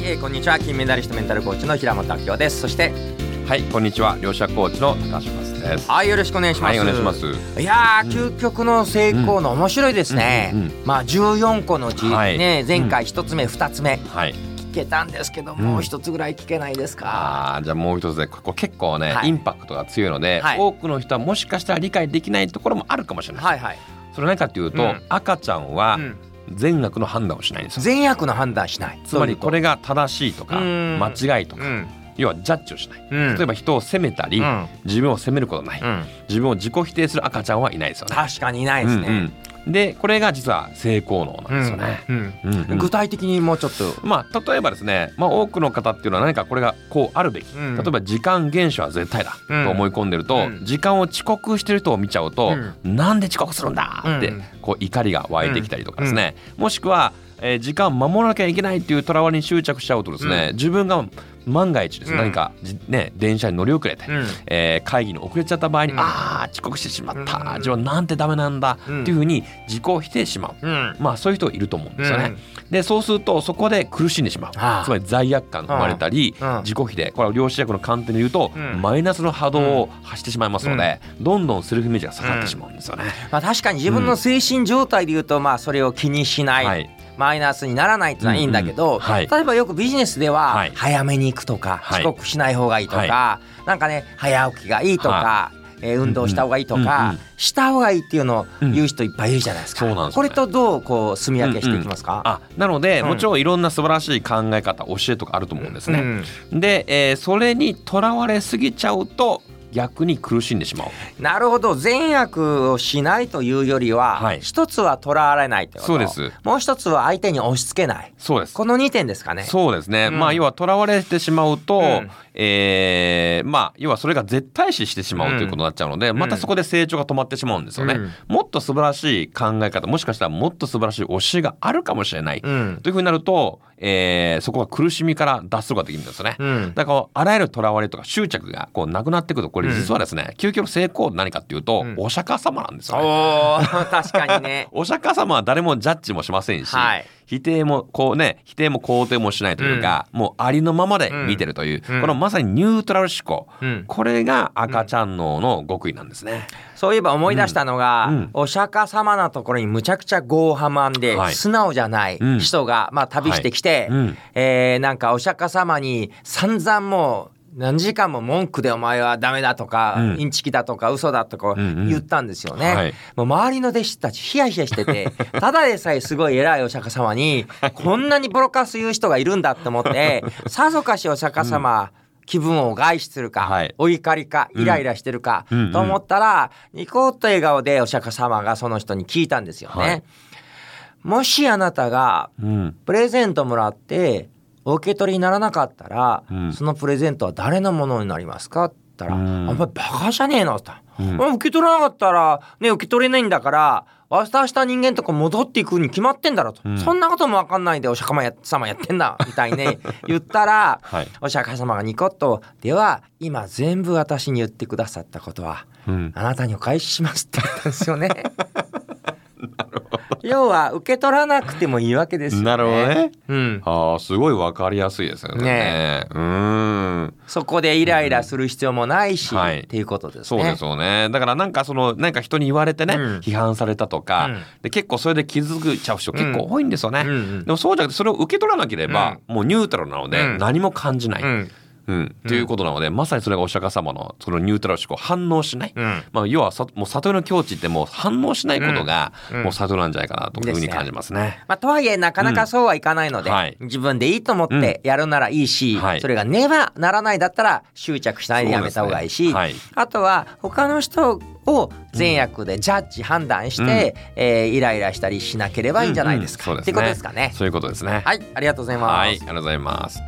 はい、えー、こんにちは。金メダリストメンタルコーチの平本明夫です。そしてはいこんにちは。両者コーチの高橋ますです。はいよろしくお願いします、はいお願いします。いやー、究極の成功の面白いですね、うんうんまあ14個のうち、はい。ね前回一つ目二つ目はい。聞けたんですけど、ん。もう一つぐらい聞けないですか、あーじゃあもう一つでここ結構ね、はい。インパクトが強いので、はい。多くの人はもしかしたら理解できないところもあるかもしれない、はいはい、それ何かというと、うん。赤ちゃんはうん善悪の判断をしないんですよ。善悪の判断しない。つまりこれが正しいとかうん。間違いとか、うん。要はジャッジをしない、うん。例えば人を責めたり、うん。自分を責めることない、うん。自分を自己否定する赤ちゃんはいないですよね。確かにいないですね、うんうんでこれが実は成功能なんですよね。うんうんうん。具体的にもうちょっと。まあ例えばですね、まあ、多くの方っていうのは何かこれがこうあるべき、うん。例えば時間厳守は絶対だうん。と思い込んでると、うん。時間を遅刻してる人を見ちゃうと、なんで遅刻するんだって、うん。こう怒りが湧いてきたりとかですね、もしくは、えー時間を守らなきゃいけないっていうとらわれに執着しちゃうとですね、自分が万が一ですね、うん。何かじね電車に乗り遅れて、うん。えー会議に遅れちゃった場合に、うん。ああ遅刻してしまった、うん。自分なんてダメなんだってうんいうふうに自己否定しまう。うん。まあそういう人いると思うんですよね。うん。でそうするとそこで苦しんでしまう、つまり罪悪感が生まれたり、うん。自己否定これは量子力の観点で言うと、うん。マイナスの波動を発してしまいますので、どんどんセルフイメージが下がってしまうんですよね。まあ、確かに自分の精神状態で言うと、まあそれを気にしない、はいマイナスにならないってのはいいんだけど、うんうんはい。例えばよくビジネスでははい。早めに行くとか、はい。遅刻しない方がいいとか、はなんかね早起きがいいとか、はえー運動した方がいいとか、うんうんした方がいいっていうのを言う人いっぱいいるじゃないですか。そうなんですよね。これとどうこう住み分けしていきますか、あなので、うん。もちろんいろんな素晴らしい考え方教えとかあると思うんですね。うん。で、えーそれにとらわれすぎちゃうと逆に苦しんでしまう。なるほど。善悪をしないというよりは、はい。一つはとらわれないってこと。そうです。もう一つは相手に押し付けない。そうです。この2点ですかね。そうですね、うん。まあ要はとらわれてしまうと、うん。えーまあ要はそれが絶対視してしまうということになっちゃうので、またそこで成長が止まってしまうんですよね、うん。もっと素晴らしい考え方もしかしたらもっと素晴らしい教えがあるかもしれない、うん。というふうになると、えーそこが苦しみから脱することができるんですよね、うん。だからあらゆるとらわれとか執着がこうなくなっていくとこれ実はですね、究極の成功何かっていうと、うん。お釈迦様なんですよね。おー確かにね。お釈迦様は誰もジャッジもしませんし、はい。否定もこうね否定も肯定もしないというか、もうありのままで見てるという、うん。このまさにニュートラル思考、うん。これが赤ちゃん脳の極意なんですね。そういえば思い出したのが、うん。うん。お釈迦様のところにむちゃくちゃ傲慢で、はい。素直じゃないうん。人が、まあ、旅してきて、はい。うん。えーなんかお釈迦様に散々もう何時間も文句でお前はダメだとか、うん。インチキだとか嘘だとかうんうん。言ったんですよね。はい。もう周りの弟子たちヒヤヒヤしてて ただでさえすごい偉いお釈迦様に こんなにボロカス言う人がいるんだって思ってさぞかしお釈迦様、気分を害するか、はい。お怒りかイライラしてるか、うんうん。と思ったらニコッと笑顔でお釈迦様がその人に聞いたんですよね。はい。もしあなたがうん。プレゼントもらってお受け取りにならなかったら、うん。そのプレゼントは誰のものになりますかって言ったら「うん。お前バカじゃねえの」と、うん。受け取らなかったらね受け取れないんだから渡した人間とか戻っていくに決まってんだろと、うん。そんなことも分かんないでお釈迦や様やってんだみたいにね 言ったら、はい。お釈迦様がニコッと「では今全部私に言ってくださったことはうん。あなたにお返しします」って言ったんですよね。要は受け取らなくてもいいわけですよね。なるほどね。うん、ああすごいわかりやすいですよね。ねうーん。そこでイライラする必要もないし、はいっていうことですね。そうですよね。だからなんかそのなんか人に言われてね、うん批判されたとか、うんで結構それで傷ついちゃう人結構多いんですよね。うんうんでもそうじゃなくてそれを受け取らなければ、もうニュートラルなので、うん何も感じない。うん。うん、ということなので、まさにそれがお釈迦様のそのニュートラル思考反応しない、うん。まあ、要はさもう悟りの境地ってもう反応しないことが、うん。もう悟りなんじゃないかなというふうに感じますね。まあ、とはいえなかなかそうはいかないので、うんはい。自分でいいと思ってやるならいいし、はい。それがねばならないだったら執着しないでやめた方がいいし、ね。はい。あとは他の人を善悪でジャッジ判断して、えーイライラしたりしなければいいんじゃないですか、うん。うんっていうことですかね。そういうことですね。はい、ありがとうございます。はい、ありがとうございます。